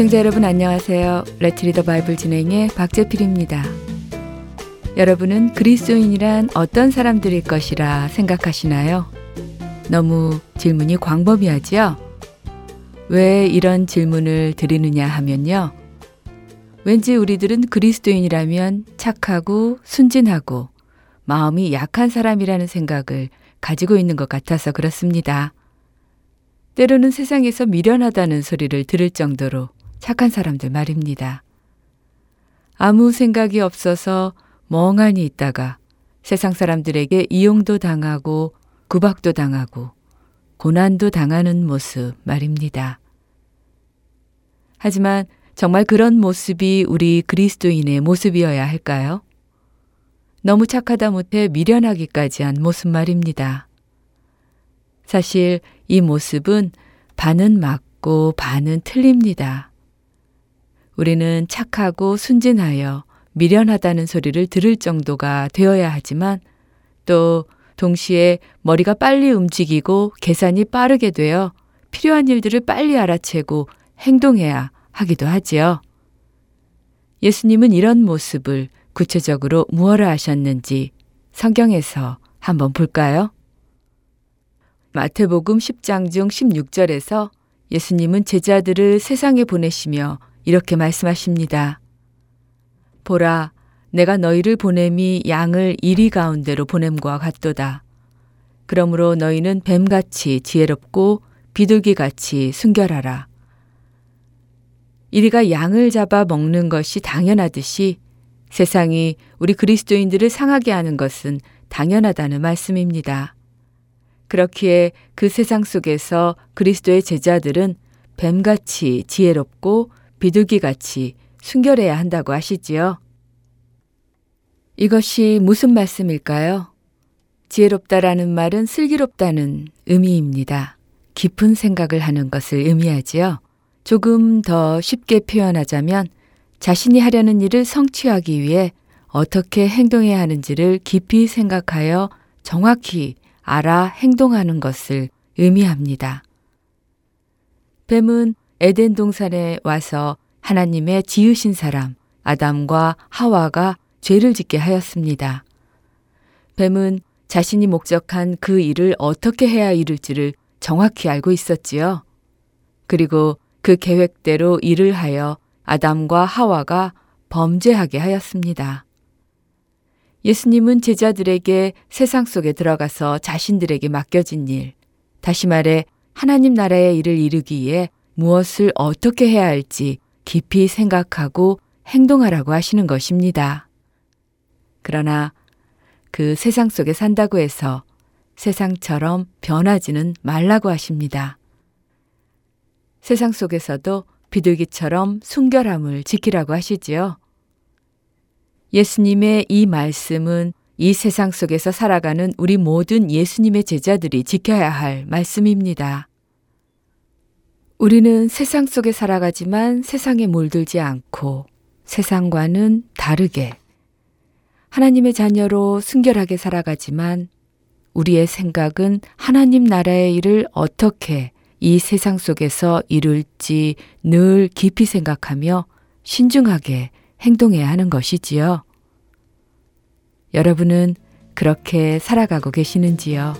애청자 여러분 안녕하세요. Let's Read the Bible 진행의 박재필입니다. 여러분은 그리스도인이란 어떤 사람들일 것이라 생각하시나요? 너무 질문이 광범위하지요? 왜 이런 질문을 드리느냐 하면요. 왠지 우리들은 그리스도인이라면 착하고 순진하고 마음이 약한 사람이라는 생각을 가지고 있는 것 같아서 그렇습니다. 때로는 세상에서 미련하다는 소리를 들을 정도로 착한 사람들 말입니다. 아무 생각이 없어서 멍하니 있다가 세상 사람들에게 이용도 당하고 구박도 당하고 고난도 당하는 모습 말입니다. 하지만 정말 그런 모습이 우리 그리스도인의 모습이어야 할까요? 너무 착하다 못해 미련하기까지 한 모습 말입니다. 사실 이 모습은 반은 맞고 반은 틀립니다. 우리는 착하고 순진하여 미련하다는 소리를 들을 정도가 되어야 하지만 또 동시에 머리가 빨리 움직이고 계산이 빠르게 되어 필요한 일들을 빨리 알아채고 행동해야 하기도 하지요. 예수님은 이런 모습을 구체적으로 무엇라 하셨는지 성경에서 한번 볼까요? 마태복음 10장 중 16절에서 예수님은 제자들을 세상에 보내시며 이렇게 말씀하십니다. 보라, 내가 너희를 보냄이 양을 이리 가운데로 보냄과 같도다. 그러므로 너희는 뱀같이 지혜롭고 비둘기같이 순결하라. 이리가 양을 잡아 먹는 것이 당연하듯이 세상이 우리 그리스도인들을 상하게 하는 것은 당연하다는 말씀입니다. 그렇기에 그 세상 속에서 그리스도의 제자들은 뱀같이 지혜롭고 비둘기 같이 순결해야 한다고 하시지요. 이것이 무슨 말씀일까요? 지혜롭다라는 말은 슬기롭다는 의미입니다. 깊은 생각을 하는 것을 의미하지요. 조금 더 쉽게 표현하자면 자신이 하려는 일을 성취하기 위해 어떻게 행동해야 하는지를 깊이 생각하여 정확히 알아 행동하는 것을 의미합니다. 뱀은 에덴 동산에 와서 하나님의 지으신 사람 아담과 하와가 죄를 짓게 하였습니다. 뱀은 자신이 목적한 그 일을 어떻게 해야 이룰지를 정확히 알고 있었지요. 그리고 그 계획대로 일을 하여 아담과 하와가 범죄하게 하였습니다. 예수님은 제자들에게 세상 속에 들어가서 자신들에게 맡겨진 일, 다시 말해 하나님 나라의 일을 이루기 위해 무엇을 어떻게 해야 할지 깊이 생각하고 행동하라고 하시는 것입니다. 그러나 그 세상 속에 산다고 해서 세상처럼 변하지는 말라고 하십니다. 세상 속에서도 비둘기처럼 순결함을 지키라고 하시지요. 예수님의 이 말씀은 이 세상 속에서 살아가는 우리 모든 예수님의 제자들이 지켜야 할 말씀입니다. 우리는 세상 속에 살아가지만 세상에 몰들지 않고 세상과는 다르게 하나님의 자녀로 순결하게 살아가지만 우리의 생각은 하나님 나라의 일을 어떻게 이 세상 속에서 이룰지 늘 깊이 생각하며 신중하게 행동해야 하는 것이지요. 여러분은 그렇게 살아가고 계시는지요?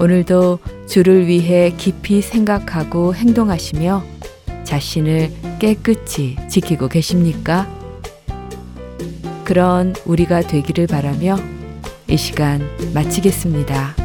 오늘도 주를 위해 깊이 생각하고 행동하시며 자신을 깨끗이 지키고 계십니까? 그런 우리가 되기를 바라며 이 시간 마치겠습니다.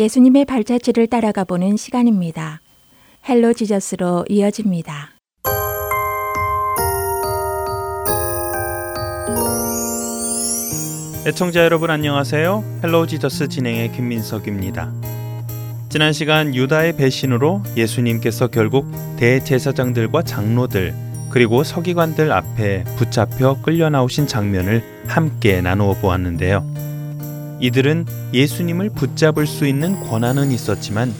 예수님의 발자취를 따라가 보는 시간입니다. Hello Jesus로 이어집니다. 애청자 여러분 안녕하세요. Hello Jesus 진행의 김민석입니다. 지난 시간 유다의 배신으로 예수님께서 결국 대제사장들과 장로들 그리고 서기관들 앞에 붙잡혀 끌려 나오신 장면을 함께 나누어 보았는데요. 이들은 예수님을 붙잡을 수 있는 권한은 있었지만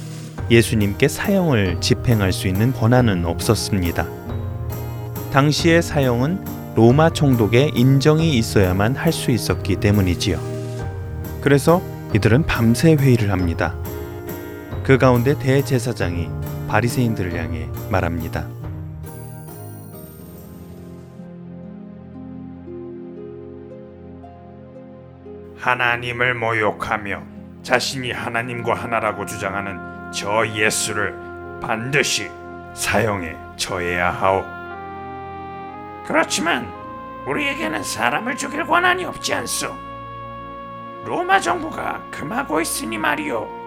예수님께 사형을 집행할 수 있는 권한은 없었습니다. 당시의 사형은 로마 총독의 인정이 있어야만 할 수 있었기 때문이지요. 그래서 이들은 밤새 회의를 합니다. 그 가운데 대제사장이 바리새인들을 향해 말합니다. 하나님을 모욕하며 자신이 하나님과 하나라고 주장하는 저 예수를 반드시 사형에 처해야 하오. 그렇지만 우리에게는 사람을 죽일 권한이 없지 않소. 로마 정부가 금하고 있으니 말이오.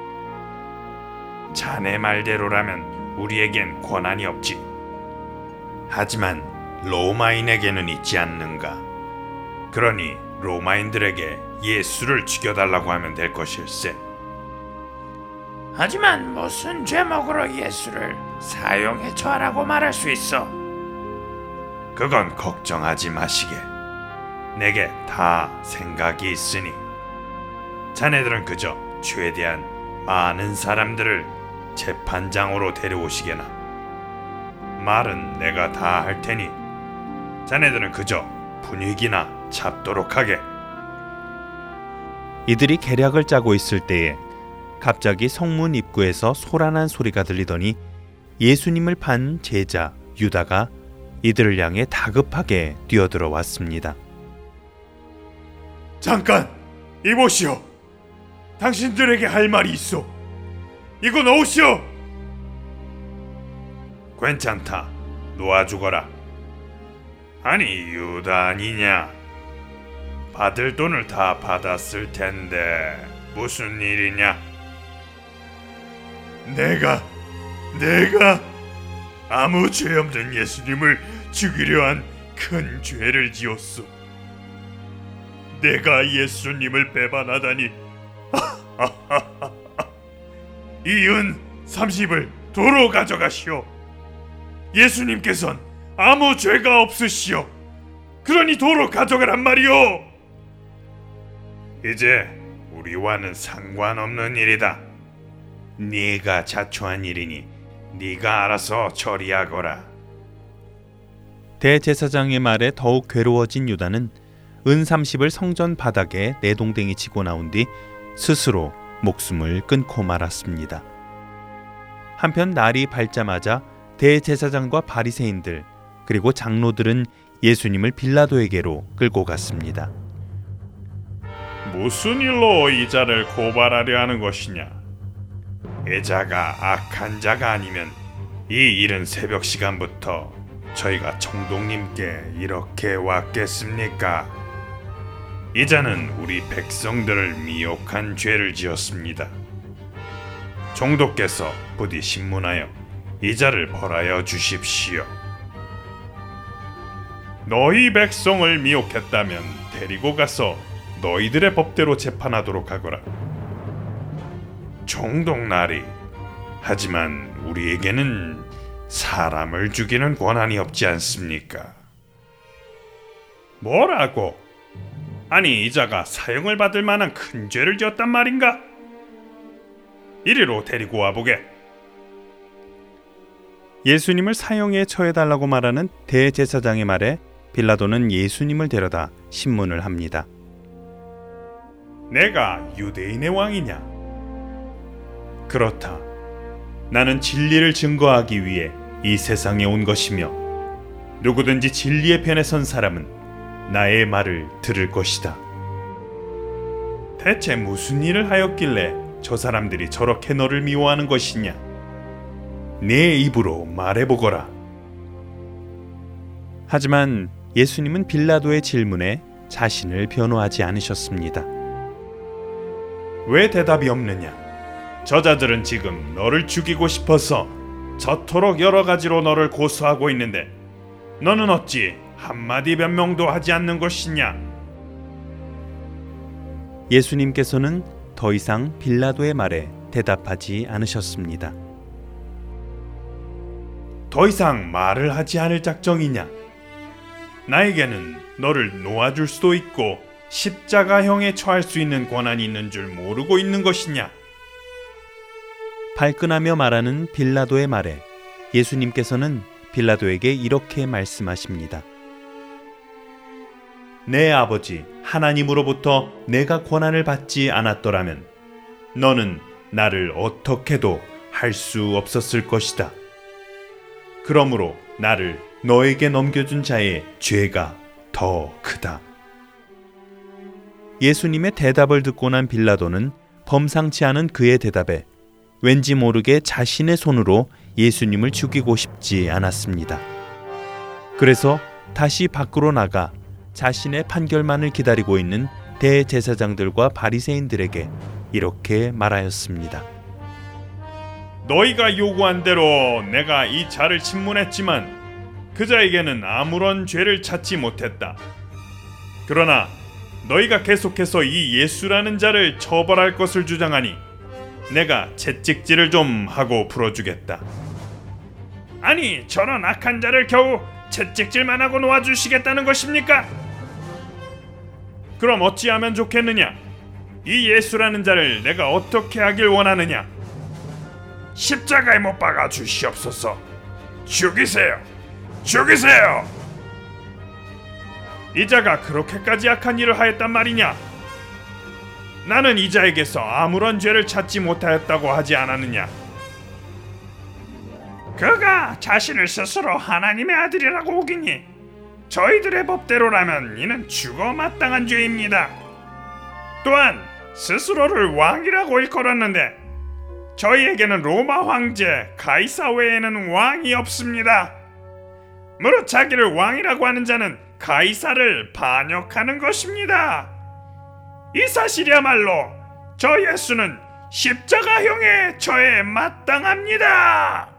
자네 말대로라면 우리에겐 권한이 없지. 하지만 로마인에게는 있지 않는가. 그러니 로마인들에게 예수를 죽여달라고 하면 될 것일세. 하지만 무슨 죄목으로 예수를 사용해 처하라고 말할 수 있어? 그건 걱정하지 마시게. 내게 다 생각이 있으니 자네들은 그저 최대한 많은 사람들을 재판장으로 데려오시게나 말은 내가 다 할 테니 자네들은 그저 분위기나 잡도록 하게. 이들이 계략을 짜고 있을 때에 갑자기 성문 입구에서 소란한 소리가 들리더니 예수님을 판 제자 유다가 이들을 향해 다급하게 뛰어들어 왔습니다. 잠깐 이보시오. 당신들에게 할 말이 있어 이거 놓으시오. 괜찮다. 놓아 주거라. 아니 유다 아니냐 받을 돈을 다 받았을 텐데 무슨 일이냐? 내가 내가 아무 죄 없는 예수님을 죽이려 한 큰 죄를 지었소. 내가 예수님을 배반하다니. 이은 30을 도로 가져가시오. 예수님께선 아무 죄가 없으시오. 그러니 도로 가져가란 말이오 이제 우리와는 상관없는 일이다 네가 자초한 일이니 네가 알아서 처리하거라 대제사장의 말에 더욱 괴로워진 유다는 은 30을 성전 바닥에 내동댕이 치고 나온 뒤 스스로 목숨을 끊고 말았습니다. 한편 날이 밝자마자 대제사장과 바리새인들 그리고 장로들은 예수님을 빌라도에게로 끌고 갔습니다. 무슨 일로 이 자를 고발하려 하는 것이냐? 이자가 악한 자가 아니면 이 이른 새벽 시간부터 저희가 총독님께 이렇게 왔겠습니까? 이자는 우리 백성들을 미혹한 죄를 지었습니다. 총독께서 부디 신문하여 이자를 벌하여 주십시오. 너희 백성을 미혹했다면 데리고 가서 너희들의 법대로 재판하도록 하거라. 총독 나리. 하지만 우리에게는 사람을 죽이는 권한이 없지 않습니까? 뭐라고? 아니 이자가 사형을 받을 만한 큰 죄를 지었단 말인가? 이리로 데리고 와보게. 예수님을 사형에 처해달라고 말하는 대제사장의 말에 빌라도는 예수님을 데려다 신문을 합니다. 내가 유대인의 왕이냐? 그렇다. 나는 진리를 증거하기 위해 이 세상에 온 것이며 누구든지 진리의 편에 선 사람은 나의 말을 들을 것이다. 대체 무슨 일을 하였길래 저 사람들이 저렇게 너를 미워하는 것이냐? 내 입으로 말해보거라. 하지만 예수님은 빌라도의 질문에 자신을 변호하지 않으셨습니다. 왜 대답이 없느냐? 저자들은 지금 너를 죽이고 싶어서 저토록 여러 가지로 너를 고소하고 있는데 너는 어찌 한마디 변명도 하지 않는 것이냐? 예수님께서는 더 이상 빌라도의 말에 대답하지 않으셨습니다. 더 이상 말을 하지 않을 작정이냐? 나에게는 너를 놓아줄 수도 있고 십자가형에 처할 수 있는 권한이 있는 줄 모르고 있는 것이냐? 발끈하며 말하는 빌라도의 말에 예수님께서는 빌라도에게 이렇게 말씀하십니다. 내 아버지 하나님으로부터 내가 권한을 받지 않았더라면 너는 나를 어떻게도 할 수 없었을 것이다. 그러므로 나를 너에게 넘겨준 자의 죄가 더 크다. 예수님의 대답을 듣고 난 빌라도는 범상치 않은 그의 대답에 왠지 모르게 자신의 손으로 예수님을 죽이고 싶지 않았습니다. 그래서 다시 밖으로 나가 자신의 판결만을 기다리고 있는 대제사장들과 바리새인들에게 이렇게 말하였습니다. 너희가 요구한 대로 내가 이 자를 신문했지만 그 자에게는 아무런 죄를 찾지 못했다. 그러나 너희가 계속해서 이 예수라는 자를 처벌할 것을 주장하니 내가 채찍질을 좀 하고 풀어주겠다. 아니 저런 악한 자를 겨우 채찍질만 하고 놓아주시겠다는 것입니까? 그럼 어찌하면 좋겠느냐? 이 예수라는 자를 내가 어떻게 하길 원하느냐? 십자가에 못 박아 주시옵소서. 죽이세요. 죽이세요. 이 자가 그렇게까지 악한 일을 하였단 말이냐? 나는 이 자에게서 아무런 죄를 찾지 못하였다고 하지 않았느냐? 그가 자신을 스스로 하나님의 아들이라고 우기니 저희들의 법대로라면 이는 죽어 마땅한 죄입니다. 또한 스스로를 왕이라고 일컬었는데 저희에게는 로마 황제 가이사 외에는 왕이 없습니다. 무릇 자기를 왕이라고 하는 자는 가이사를 반역하는 것입니다. 이 사실이야말로 저 예수는 십자가형에 저에 마땅합니다.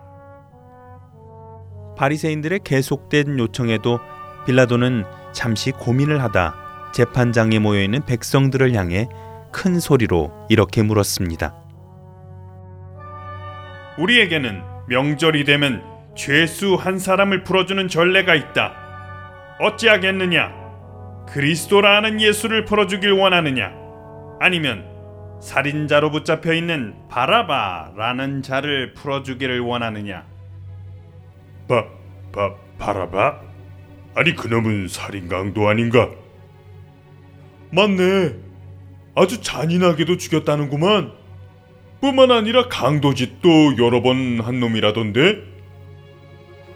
바리새인들의 계속된 요청에도 빌라도는 잠시 고민을 하다 재판장에 모여 있는 백성들을 향해 큰 소리로 이렇게 물었습니다. 우리에게는 명절이 되면 죄수 한 사람을 풀어주는 전례가 있다. 어찌하겠느냐? 그리스도라는 예수를 풀어주길 원하느냐? 아니면 살인자로 붙잡혀 있는 바라바라는 자를 풀어주기를 원하느냐? 바, 바, 바라바? 아니 그놈은 살인강도 아닌가? 맞네. 아주 잔인하게도 죽였다는구만. 뿐만 아니라 강도짓도 여러 번 한 놈이라던데.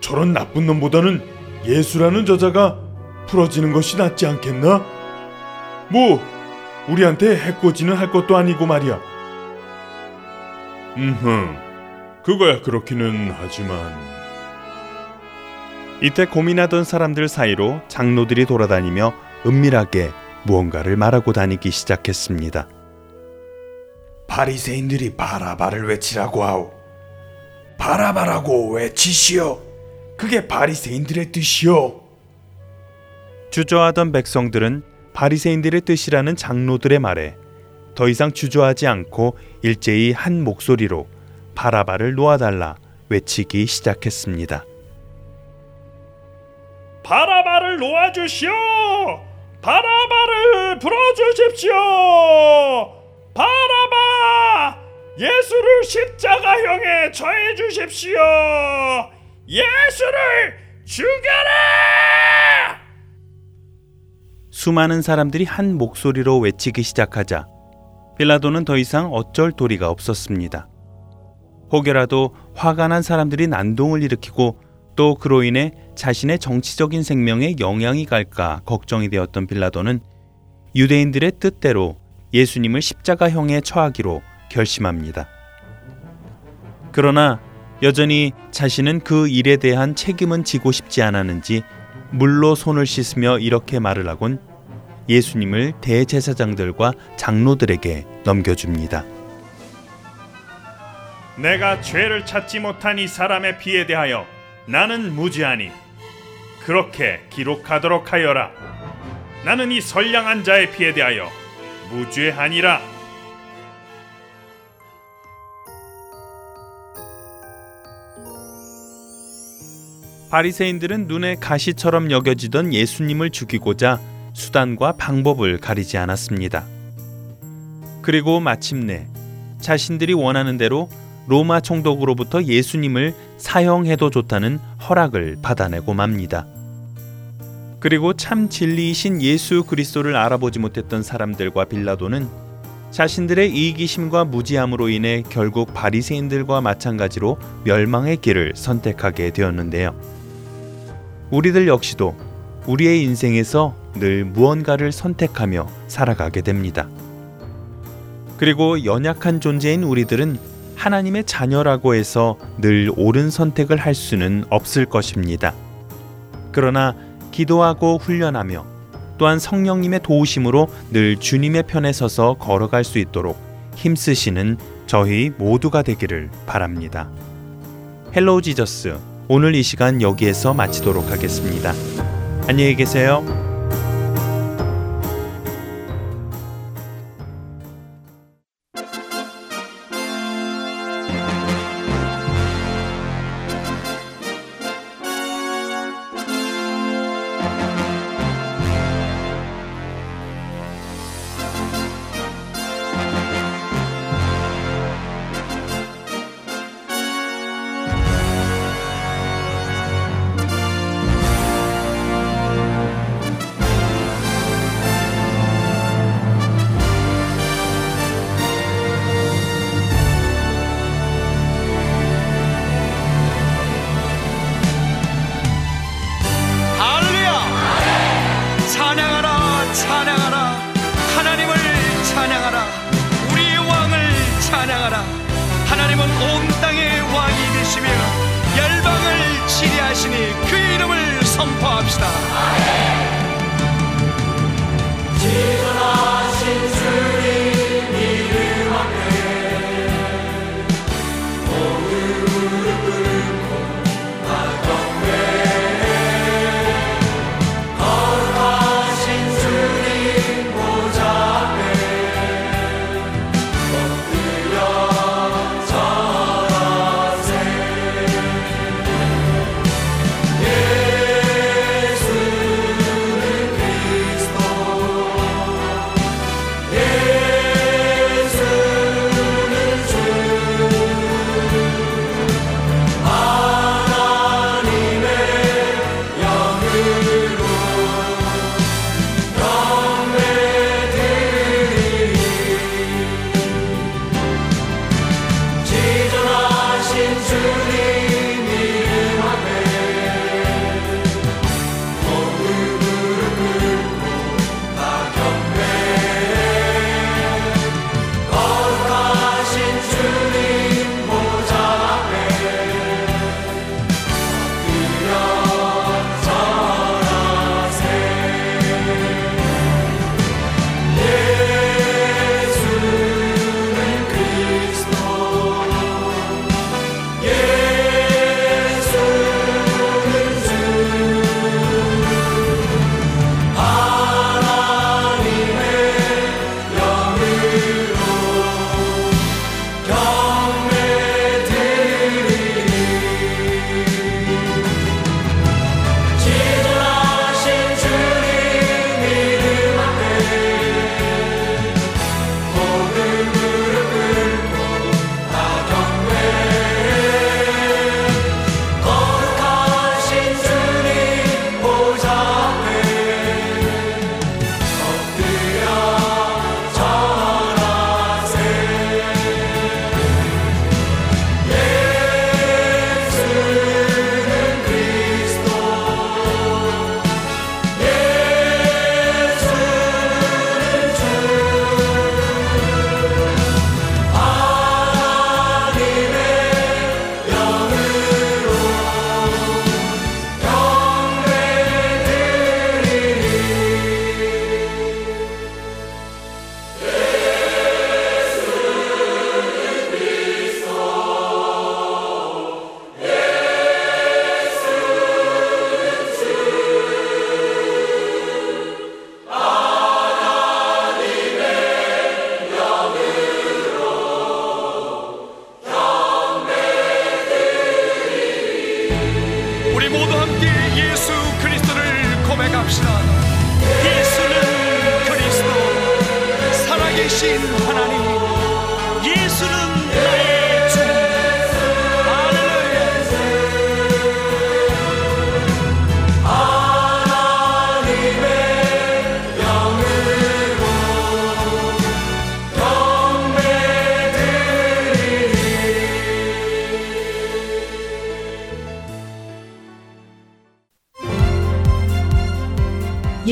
저런 나쁜 놈보다는 예수라는 저자가 풀어지는 것이 낫지 않겠나? 뭐 우리한테 해코지는 할 것도 아니고 말이야. 음흠. 그거야 그렇기는 하지만 이때 고민하던 사람들 사이로 장로들이 돌아다니며 은밀하게 무언가를 말하고 다니기 시작했습니다. 바리새인들이 바라바를 외치라고 하오. 바라바라고 외치시오. 그게 바리새인들의 뜻이오. 주저하던 백성들은 바리새인들의 뜻이라는 장로들의 말에 더 이상 주저하지 않고 일제히 한 목소리로 바라바를 놓아달라 외치기 시작했습니다. 바라바를 놓아주시오. 바라바를 풀어주십시오. 바라바 예수를 십자가형에 처해 주십시오. 예수를 죽여라! 수많은 사람들이 한 목소리로 외치기 시작하자 빌라도는 더 이상 어쩔 도리가 없었습니다. 혹여라도 화가 난 사람들이 난동을 일으키고 또 그로 인해 자신의 정치적인 생명에 영향이 갈까 걱정이 되었던 빌라도는 유대인들의 뜻대로 예수님을 십자가형에 처하기로 결심합니다. 그러나 여전히 자신은 그 일에 대한 책임은 지고 싶지 않았는지 물로 손을 씻으며 이렇게 말을 하곤 예수님을 대제사장들과 장로들에게 넘겨줍니다. 내가 죄를 찾지 못한 이 사람의 피에 대하여 나는 무죄하니 그렇게 기록하도록 하여라. 나는 이 선량한 자의 피에 대하여 무죄하니라. 바리새인들은 눈에 가시처럼 여겨지던 예수님을 죽이고자 수단과 방법을 가리지 않았습니다. 그리고 마침내 자신들이 원하는 대로 로마 총독으로부터 예수님을 사형해도 좋다는 허락을 받아내고 맙니다. 그리고 참 진리이신 예수 그리스도를 알아보지 못했던 사람들과 빌라도는 자신들의 이기심과 무지함으로 인해 결국 바리새인들과 마찬가지로 멸망의 길을 선택하게 되었는데요. 우리들 역시도 우리의 인생에서 늘 무언가를 선택하며 살아가게 됩니다. 그리고 연약한 존재인 우리들은 하나님의 자녀라고 해서 늘 옳은 선택을 할 수는 없을 것입니다. 그러나 기도하고 훈련하며 또한 성령님의 도우심으로 늘 주님의 편에 서서 걸어갈 수 있도록 힘쓰시는 저희 모두가 되기를 바랍니다. Hello Jesus 오늘 이 시간 여기에서 마치도록 하겠습니다. 안녕히 계세요.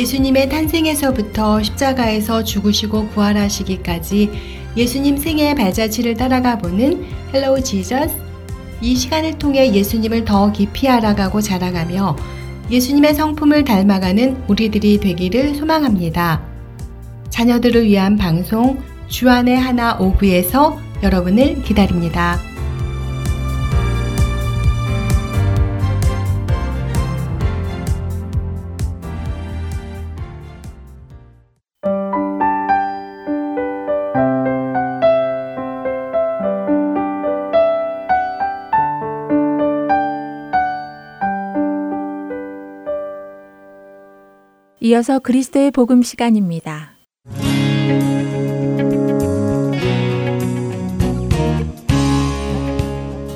예수님의 탄생에서부터 십자가에서 죽으시고 부활하시기까지 예수님 생애의 발자취를 따라가 보는 Hello Jesus 이 시간을 통해 예수님을 더 깊이 알아가고 자라가며 예수님의 성품을 닮아가는 우리들이 되기를 소망합니다. 자녀들을 위한 방송 주안의 하나 오부에서 여러분을 기다립니다. 이어서 그리스도의 복음 시간입니다.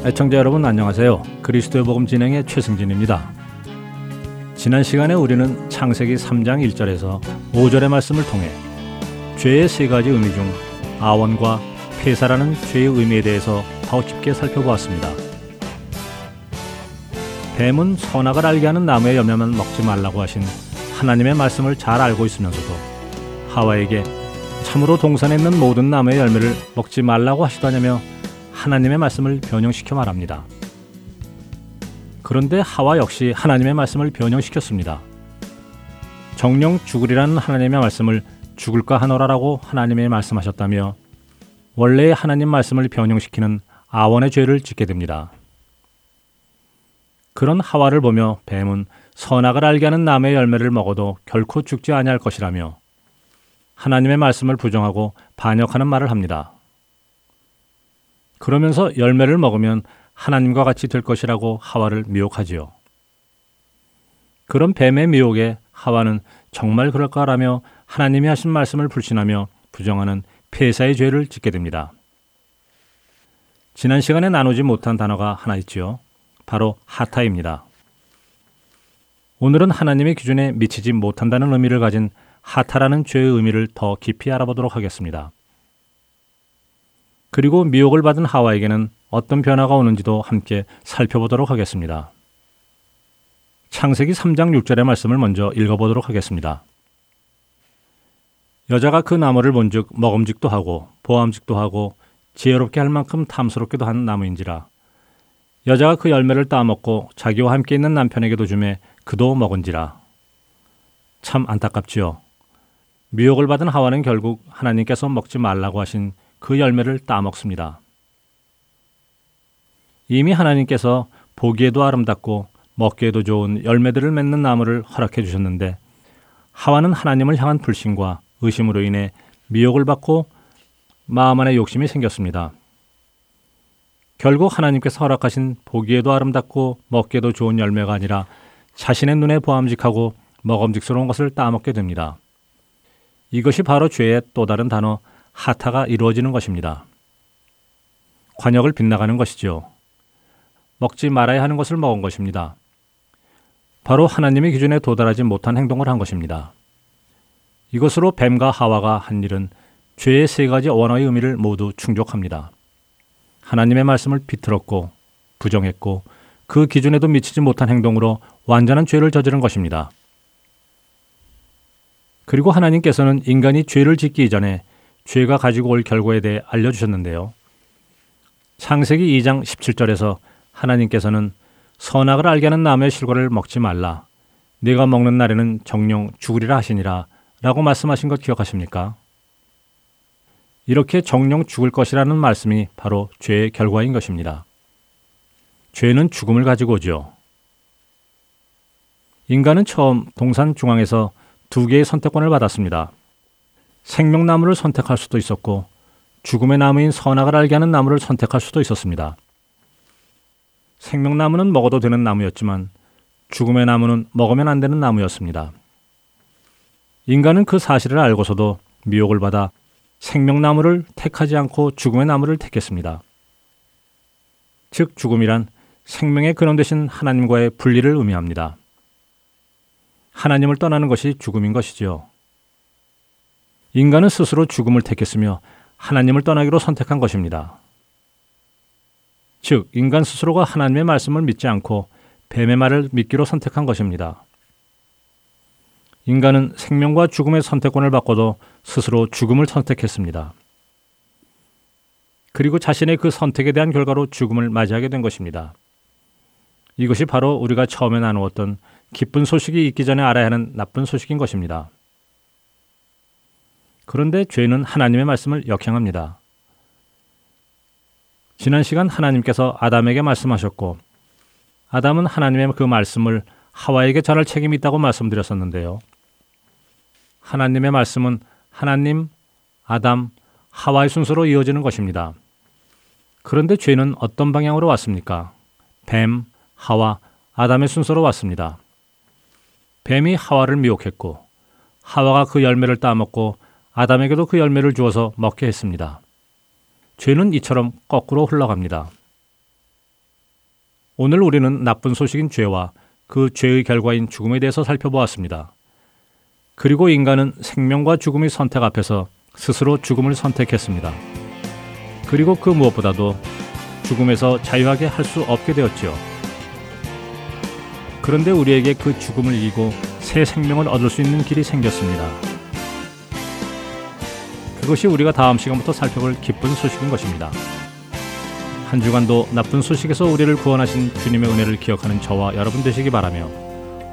애청자 여러분 안녕하세요. 그리스도의 복음 진행의 최승진입니다. 지난 시간에 우리는 창세기 3장 1절에서 5절의 말씀을 통해 죄의 세 가지 의미 중 아원과 폐사라는 죄의 의미에 대해서 더 깊게 살펴보았습니다. 뱀은 선악을 알게 하는 나무의 열매만 먹지 말라고 하신 하나님의 말씀을 잘 알고 있으면서도 하와에게 참으로 동산에 있는 모든 나무의 열매를 먹지 말라고 하시다냐며 하나님의 말씀을 변형시켜 말합니다. 그런데 하와 역시 하나님의 말씀을 변형시켰습니다. 정령 죽으리라는 하나님의 말씀을 죽을까 하노라라고 하나님이 말씀하셨다며 원래의 하나님 말씀을 변형시키는 아원의 죄를 짓게 됩니다. 그런 하와를 보며 뱀은 선악을 알게 하는 나무의 열매를 먹어도 결코 죽지 아니할 것이라며 하나님의 말씀을 부정하고 반역하는 말을 합니다. 그러면서 열매를 먹으면 하나님과 같이 될 것이라고 하와를 미혹하지요. 그런 뱀의 미혹에 하와는 정말 그럴까라며 하나님이 하신 말씀을 불신하며 부정하는 폐사의 죄를 짓게 됩니다. 지난 시간에 나누지 못한 단어가 하나 있지요. 바로 하타입니다. 오늘은 하나님의 기준에 미치지 못한다는 의미를 가진 하타라는 죄의 의미를 더 깊이 알아보도록 하겠습니다. 그리고 미혹을 받은 하와에게는 어떤 변화가 오는지도 함께 살펴보도록 하겠습니다. 창세기 3장 6절의 말씀을 먼저 읽어보도록 하겠습니다. 여자가 그 나무를 본즉 먹음직도 하고 보암직도 하고 지혜롭게 할 만큼 탐스럽기도 한 나무인지라 여자가 그 열매를 따먹고 자기와 함께 있는 남편에게도 주매 그도 먹은지라 참 안타깝지요. 미혹을 받은 하와는 결국 하나님께서 먹지 말라고 하신 그 열매를 따먹습니다. 이미 하나님께서 보기에도 아름답고 먹기에도 좋은 열매들을 맺는 나무를 허락해 주셨는데 하와는 하나님을 향한 불신과 의심으로 인해 미혹을 받고 마음 안에 욕심이 생겼습니다. 결국 하나님께서 허락하신 보기에도 아름답고 먹기에도 좋은 열매가 아니라 자신의 눈에 보암직하고 먹음직스러운 것을 따먹게 됩니다. 이것이 바로 죄의 또 다른 단어 하타가 이루어지는 것입니다. 관역을 빗나가는 것이죠. 먹지 말아야 하는 것을 먹은 것입니다. 바로 하나님의 기준에 도달하지 못한 행동을 한 것입니다. 이것으로 뱀과 하와가 한 일은 죄의 세 가지 원어의 의미를 모두 충족합니다. 하나님의 말씀을 비틀었고 부정했고 그 기준에도 미치지 못한 행동으로 완전한 죄를 저지른 것입니다. 그리고 하나님께서는 인간이 죄를 짓기 이전에 죄가 가지고 올 결과에 대해 알려주셨는데요. 창세기 2장 17절에서 하나님께서는 선악을 알게 하는 나무의 실과를 먹지 말라. 네가 먹는 날에는 정령 죽으리라 하시니라 라고 말씀하신 것 기억하십니까? 이렇게 정령 죽을 것이라는 말씀이 바로 죄의 결과인 것입니다. 죄는 죽음을 가지고 오죠. 인간은 처음 동산 중앙에서 두 개의 선택권을 받았습니다. 생명나무를 선택할 수도 있었고 죽음의 나무인 선악을 알게 하는 나무를 선택할 수도 있었습니다. 생명나무는 먹어도 되는 나무였지만 죽음의 나무는 먹으면 안 되는 나무였습니다. 인간은 그 사실을 알고서도 미혹을 받아 생명나무를 택하지 않고 죽음의 나무를 택했습니다. 즉 죽음이란 생명의 근원 되신 하나님과의 분리를 의미합니다. 하나님을 떠나는 것이 죽음인 것이지요. 인간은 스스로 죽음을 택했으며 하나님을 떠나기로 선택한 것입니다. 즉, 인간 스스로가 하나님의 말씀을 믿지 않고 뱀의 말을 믿기로 선택한 것입니다. 인간은 생명과 죽음의 선택권을 받고도 스스로 죽음을 선택했습니다. 그리고 자신의 그 선택에 대한 결과로 죽음을 맞이하게 된 것입니다. 이것이 바로 우리가 처음에 나누었던 기쁜 소식이 있기 전에 알아야 하는 나쁜 소식인 것입니다. 그런데 죄는 하나님의 말씀을 역행합니다. 지난 시간 하나님께서 아담에게 말씀하셨고 아담은 하나님의 그 말씀을 하와에게 전할 책임이 있다고 말씀드렸었는데요. 하나님의 말씀은 하나님, 아담, 하와의 순서로 이어지는 것입니다. 그런데 죄는 어떤 방향으로 왔습니까? 뱀, 하와, 아담의 순서로 왔습니다. 뱀이 하와를 미혹했고 하와가 그 열매를 따먹고 아담에게도 그 열매를 주어서 먹게 했습니다. 죄는 이처럼 거꾸로 흘러갑니다. 오늘 우리는 나쁜 소식인 죄와 그 죄의 결과인 죽음에 대해서 살펴보았습니다. 그리고 인간은 생명과 죽음의 선택 앞에서 스스로 죽음을 선택했습니다. 그리고 그 무엇보다도 죽음에서 자유하게 할 수 없게 되었지요. 그런데 우리에게 그 죽음을 이기고 새 생명을 얻을 수 있는 길이 생겼습니다. 그것이 우리가 다음 시간부터 살펴볼 기쁜 소식인 것입니다. 한 주간도 나쁜 소식에서 우리를 구원하신 주님의 은혜를 기억하는 저와 여러분 되시기 바라며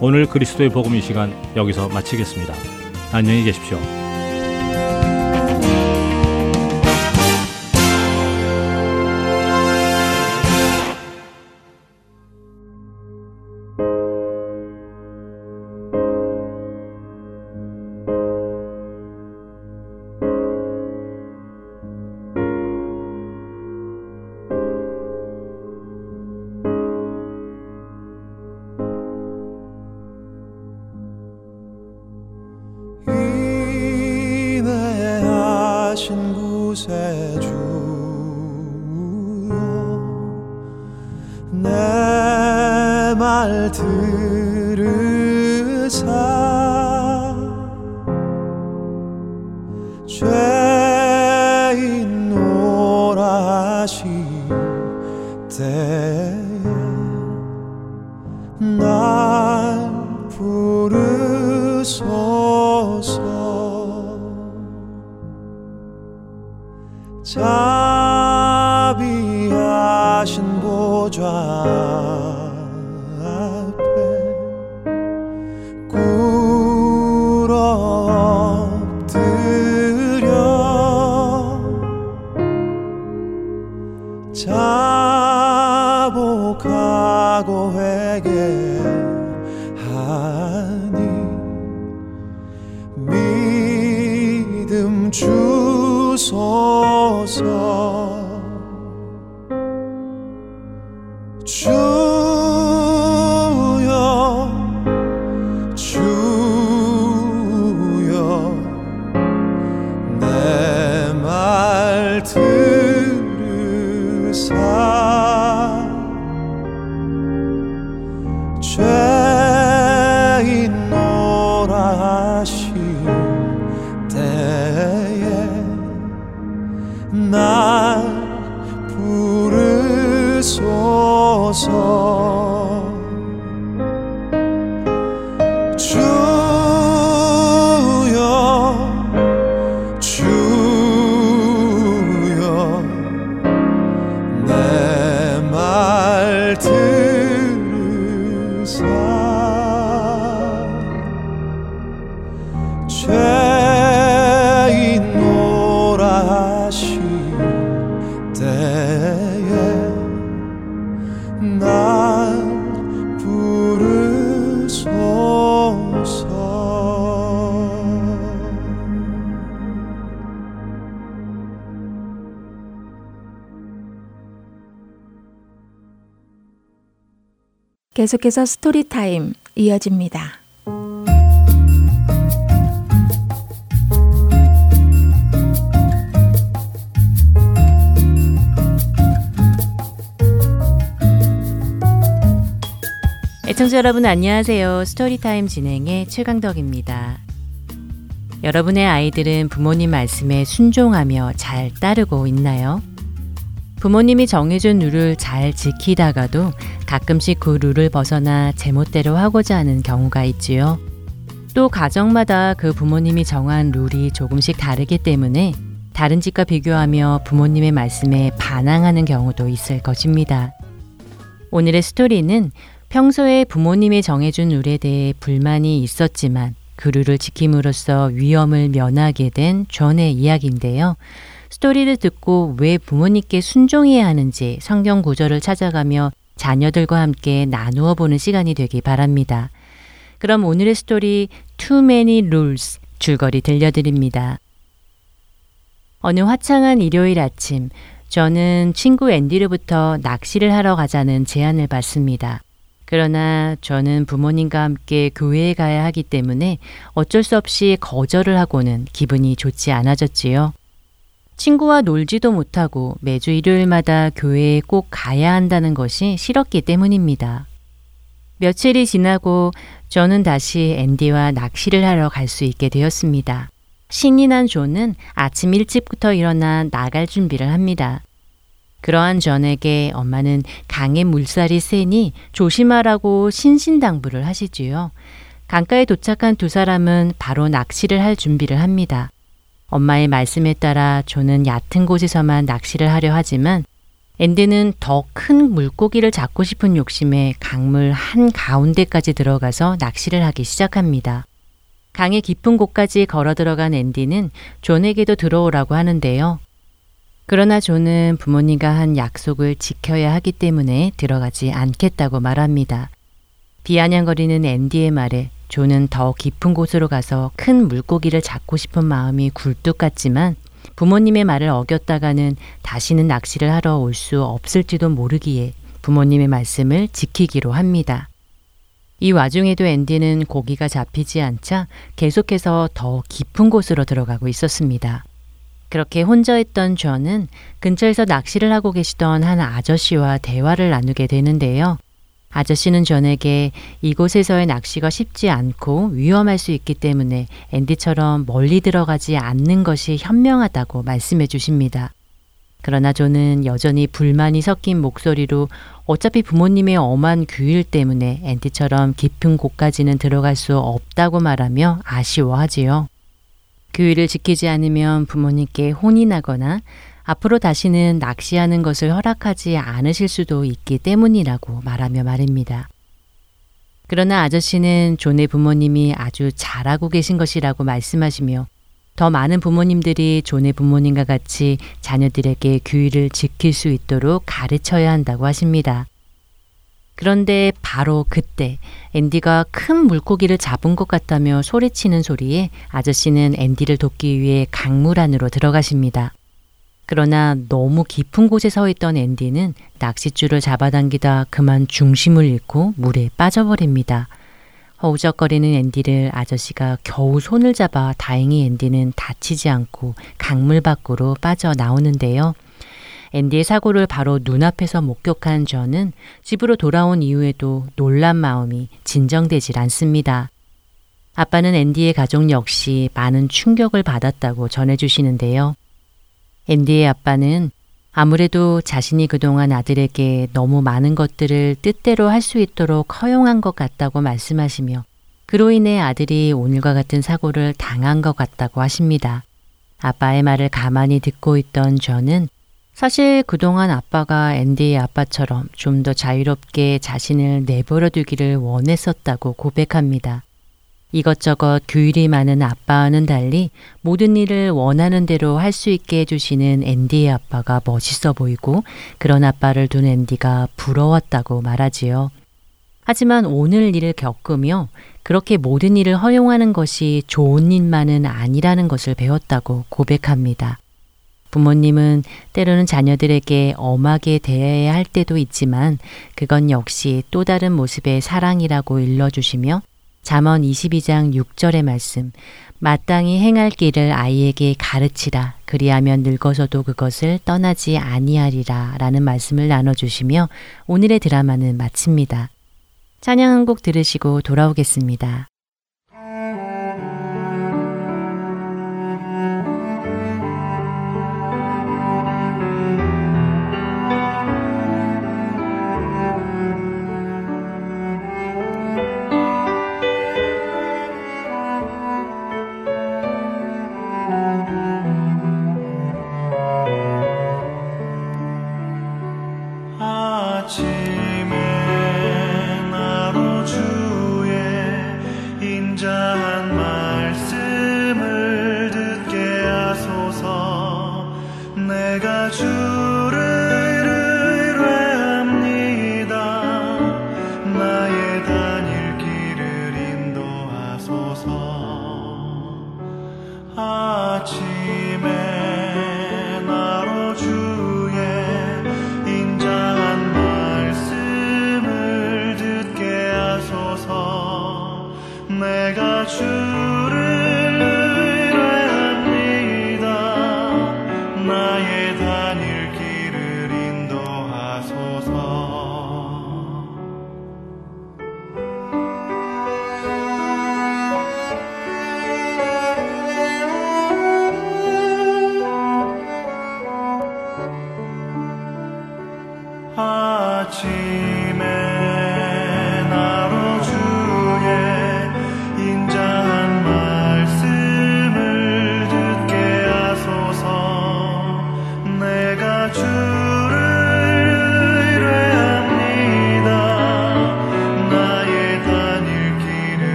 오늘 그리스도의 복음 이 시간 여기서 마치겠습니다. 안녕히 계십시오. 계속해서 Story Time 이어집니다. 애청자 여러분 안녕하세요. Story Time 진행의 최강덕입니다. 여러분의 아이들은 부모님 말씀에 순종하며 잘 따르고 있나요? 부모님이 정해준 룰을 잘 지키다가도 가끔씩 그 룰을 벗어나 제멋대로 하고자 하는 경우가 있지요. 또 가정마다 그 부모님이 정한 룰이 조금씩 다르기 때문에 다른 집과 비교하며 부모님의 말씀에 반항하는 경우도 있을 것입니다. 오늘의 스토리는 평소에 부모님이 정해준 룰에 대해 불만이 있었지만 그 룰을 지킴으로써 위험을 면하게 된 존의 이야기인데요. 스토리를 듣고 왜 부모님께 순종해야 하는지 성경 구절을 찾아가며 자녀들과 함께 나누어 보는 시간이 되기 바랍니다. 그럼 오늘의 스토리 Too Many Rules 줄거리 들려드립니다. 어느 화창한 일요일 아침, 저는 친구 앤디로부터 낚시를 하러 가자는 제안을 받습니다. 그러나 저는 부모님과 함께 교회에 가야 하기 때문에 어쩔 수 없이 거절을 하고는 기분이 좋지 않아졌지요. 친구와 놀지도 못하고 매주 일요일마다 교회에 꼭 가야 한다는 것이 싫었기 때문입니다. 며칠이 지나고 저는 다시 앤디와 낚시를 하러 갈 수 있게 되었습니다. 신이 난 존은 아침 일찍부터 일어나 나갈 준비를 합니다. 그러한 전에게 엄마는 강의 물살이 세니 조심하라고 신신당부를 하시지요. 강가에 도착한 두 사람은 바로 낚시를 할 준비를 합니다. 엄마의 말씀에 따라 조는 얕은 곳에서만 낚시를 하려 하지만 앤디는 더 큰 물고기를 잡고 싶은 욕심에 강물 한 가운데까지 들어가서 낚시를 하기 시작합니다. 강의 깊은 곳까지 걸어 들어간 앤디는 존에게도 들어오라고 하는데요. 그러나 존은 부모님과 한 약속을 지켜야 하기 때문에 들어가지 않겠다고 말합니다. 비아냥거리는 앤디의 말에 존은 더 깊은 곳으로 가서 큰 물고기를 잡고 싶은 마음이 굴뚝 같지만 부모님의 말을 어겼다가는 다시는 낚시를 하러 올 수 없을지도 모르기에 부모님의 말씀을 지키기로 합니다. 이 와중에도 앤디는 고기가 잡히지 않자 계속해서 더 깊은 곳으로 들어가고 있었습니다. 그렇게 혼자 있던 저는 근처에서 낚시를 하고 계시던 한 아저씨와 대화를 나누게 되는데요. 아저씨는 전에게 이곳에서의 낚시가 쉽지 않고 위험할 수 있기 때문에 앤디처럼 멀리 들어가지 않는 것이 현명하다고 말씀해 주십니다. 그러나 저는 여전히 불만이 섞인 목소리로 어차피 부모님의 엄한 규율 때문에 앤디처럼 깊은 곳까지는 들어갈 수 없다고 말하며 아쉬워하지요. 규율을 지키지 않으면 부모님께 혼이 나거나 앞으로 다시는 낚시하는 것을 허락하지 않으실 수도 있기 때문이라고 말하며 말입니다. 그러나 아저씨는 존의 부모님이 아주 잘하고 계신 것이라고 말씀하시며 더 많은 부모님들이 존의 부모님과 같이 자녀들에게 규율을 지킬 수 있도록 가르쳐야 한다고 하십니다. 그런데 바로 그때 앤디가 큰 물고기를 잡은 것 같다며 소리치는 소리에 아저씨는 앤디를 돕기 위해 강물 안으로 들어가십니다. 그러나 너무 깊은 곳에 서 있던 앤디는 낚싯줄을 잡아당기다 그만 중심을 잃고 물에 빠져버립니다. 허우적거리는 앤디를 아저씨가 겨우 손을 잡아 다행히 앤디는 다치지 않고 강물 밖으로 빠져나오는데요. 앤디의 사고를 바로 눈앞에서 목격한 저는 집으로 돌아온 이후에도 놀란 마음이 진정되질 않습니다. 아빠는 앤디의 가족 역시 많은 충격을 받았다고 전해주시는데요. 앤디의 아빠는 아무래도 자신이 그동안 아들에게 너무 많은 것들을 뜻대로 할 수 있도록 허용한 것 같다고 말씀하시며 그로 인해 아들이 오늘과 같은 사고를 당한 것 같다고 하십니다. 아빠의 말을 가만히 듣고 있던 저는 사실 그동안 아빠가 앤디의 아빠처럼 좀 더 자유롭게 자신을 내버려 두기를 원했었다고 고백합니다. 이것저것 규율이 많은 아빠와는 달리 모든 일을 원하는 대로 할 수 있게 해주시는 앤디의 아빠가 멋있어 보이고 그런 아빠를 둔 앤디가 부러웠다고 말하지요. 하지만 오늘 일을 겪으며 그렇게 모든 일을 허용하는 것이 좋은 일만은 아니라는 것을 배웠다고 고백합니다. 부모님은 때로는 자녀들에게 엄하게 대해야 할 때도 있지만 그건 역시 또 다른 모습의 사랑이라고 일러주시며 잠언 22장 6절의 말씀 마땅히 행할 길을 아이에게 가르치라 그리하면 늙어서도 그것을 떠나지 아니하리라 라는 말씀을 나눠 주시며 오늘의 드라마는 마칩니다. 찬양 한 곡 들으시고 돌아오겠습니다.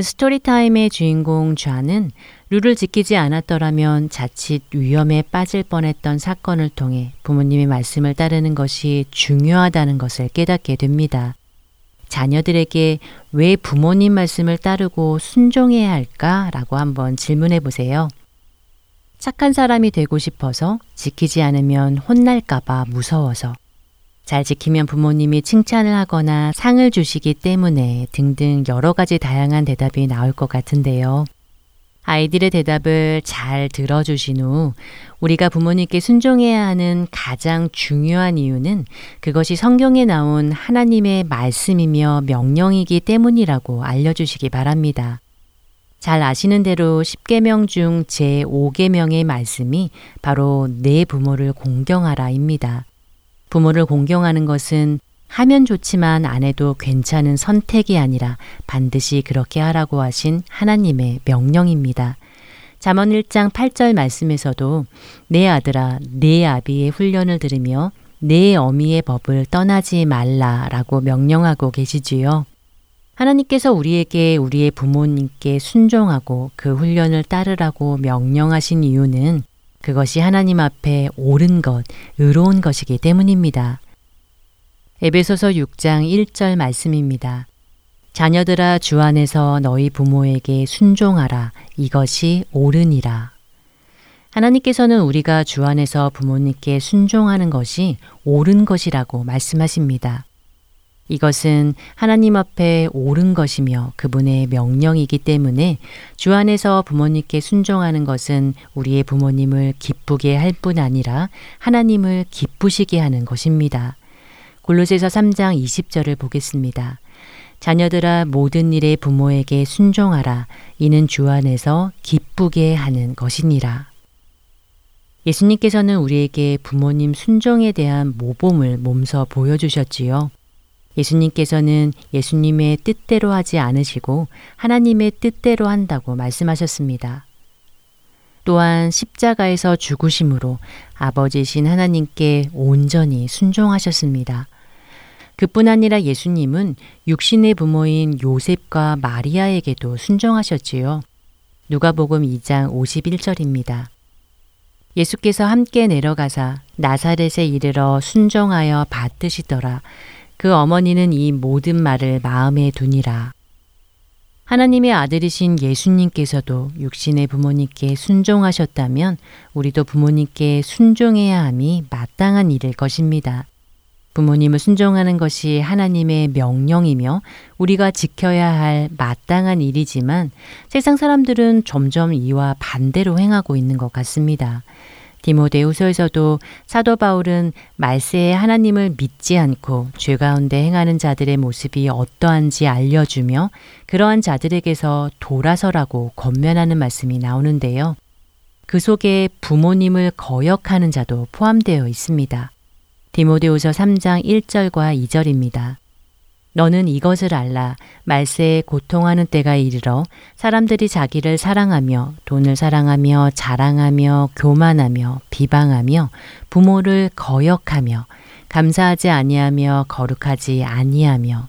오늘 스토리타임의 주인공 좌는 룰을 지키지 않았더라면 자칫 위험에 빠질 뻔했던 사건을 통해 부모님의 말씀을 따르는 것이 중요하다는 것을 깨닫게 됩니다. 자녀들에게 왜 부모님 말씀을 따르고 순종해야 할까라고 한번 질문해 보세요. 착한 사람이 되고 싶어서 지키지 않으면 혼날까봐 무서워서 잘 지키면 부모님이 칭찬을 하거나 상을 주시기 때문에 등등 여러 가지 다양한 대답이 나올 것 같은데요. 아이들의 대답을 잘 들어주신 후 우리가 부모님께 순종해야 하는 가장 중요한 이유는 그것이 성경에 나온 하나님의 말씀이며 명령이기 때문이라고 알려주시기 바랍니다. 잘 아시는 대로 10계명 중 제5계명의 말씀이 바로 내 부모를 공경하라입니다. 부모를 공경하는 것은 하면 좋지만 안 해도 괜찮은 선택이 아니라 반드시 그렇게 하라고 하신 하나님의 명령입니다. 잠언 1장 8절 말씀에서도 내 아들아 내 아비의 훈련을 들으며 내 어미의 법을 떠나지 말라라고 명령하고 계시지요. 하나님께서 우리에게 우리의 부모님께 순종하고 그 훈련을 따르라고 명령하신 이유는 그것이 하나님 앞에 옳은 것, 의로운 것이기 때문입니다. 에베소서 6장 1절 말씀입니다. 자녀들아 주 안에서 너희 부모에게 순종하라. 이것이 옳으니라. 하나님께서는 우리가 주 안에서 부모님께 순종하는 것이 옳은 것이라고 말씀하십니다. 이것은 하나님 앞에 옳은 것이며 그분의 명령이기 때문에 주 안에서 부모님께 순종하는 것은 우리의 부모님을 기쁘게 할 뿐 아니라 하나님을 기쁘시게 하는 것입니다. 골로새서 3장 20절을 보겠습니다. 자녀들아 모든 일에 부모에게 순종하라. 이는 주 안에서 기쁘게 하는 것이니라. 예수님께서는 우리에게 부모님 순종에 대한 모범을 몸서 보여주셨지요. 예수님께서는 예수님의 뜻대로 하지 않으시고 하나님의 뜻대로 한다고 말씀하셨습니다. 또한 십자가에서 죽으심으로 아버지신 하나님께 온전히 순종하셨습니다. 그뿐 아니라 예수님은 육신의 부모인 요셉과 마리아에게도 순종하셨지요. 누가복음 2장 51절입니다. 예수께서 함께 내려가사 나사렛에 이르러 순종하여 받드시더라. 그 어머니는 이 모든 말을 마음에 두니라. 하나님의 아들이신 예수님께서도 육신의 부모님께 순종하셨다면 우리도 부모님께 순종해야 함이 마땅한 일일 것입니다. 부모님을 순종하는 것이 하나님의 명령이며 우리가 지켜야 할 마땅한 일이지만 세상 사람들은 점점 이와 반대로 행하고 있는 것 같습니다. 디모데후서에서도 사도 바울은 말세에 하나님을 믿지 않고 죄 가운데 행하는 자들의 모습이 어떠한지 알려주며 그러한 자들에게서 돌아서라고 권면하는 말씀이 나오는데요. 그 속에 부모님을 거역하는 자도 포함되어 있습니다. 디모데후서 3장 1절과 2절입니다. 너는 이것을 알라. 말세에 고통하는 때가 이르러 사람들이 자기를 사랑하며 돈을 사랑하며 자랑하며 교만하며 비방하며 부모를 거역하며 감사하지 아니하며 거룩하지 아니하며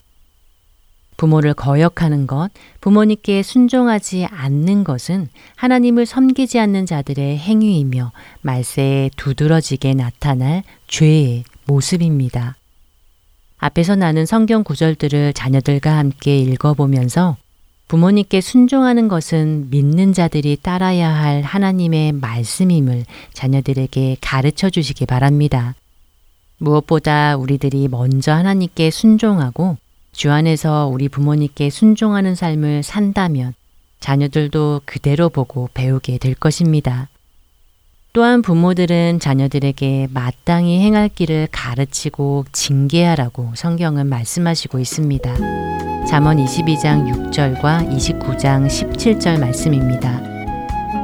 부모를 거역하는 것, 부모님께 순종하지 않는 것은 하나님을 섬기지 않는 자들의 행위이며 말세에 두드러지게 나타날 죄의 모습입니다. 앞에서 나는 성경 구절들을 자녀들과 함께 읽어보면서 부모님께 순종하는 것은 믿는 자들이 따라야 할 하나님의 말씀임을 자녀들에게 가르쳐 주시기 바랍니다. 무엇보다 우리들이 먼저 하나님께 순종하고 주 안에서 우리 부모님께 순종하는 삶을 산다면 자녀들도 그대로 보고 배우게 될 것입니다. 또한 부모들은 자녀들에게 마땅히 행할 길을 가르치고 징계하라고 성경은 말씀하시고 있습니다. 잠언 22장 6절과 29장 17절 말씀입니다.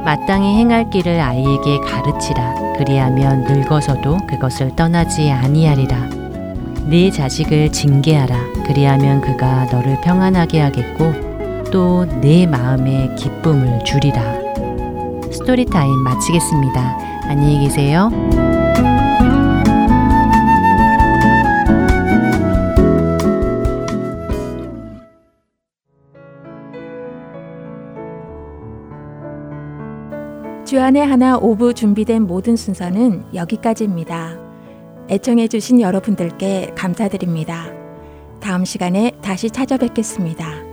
마땅히 행할 길을 아이에게 가르치라. 그리하면 늙어서도 그것을 떠나지 아니하리라. 네 자식을 징계하라. 그리하면 그가 너를 평안하게 하겠고 또 네 마음에 기쁨을 주리라. Story Time 마치겠습니다. 안녕히 계세요. 주안의 하나 오부 준비된 모든 순서는 여기까지입니다. 애청해 주신 여러분들께 감사드립니다. 다음 시간에 다시 찾아뵙겠습니다.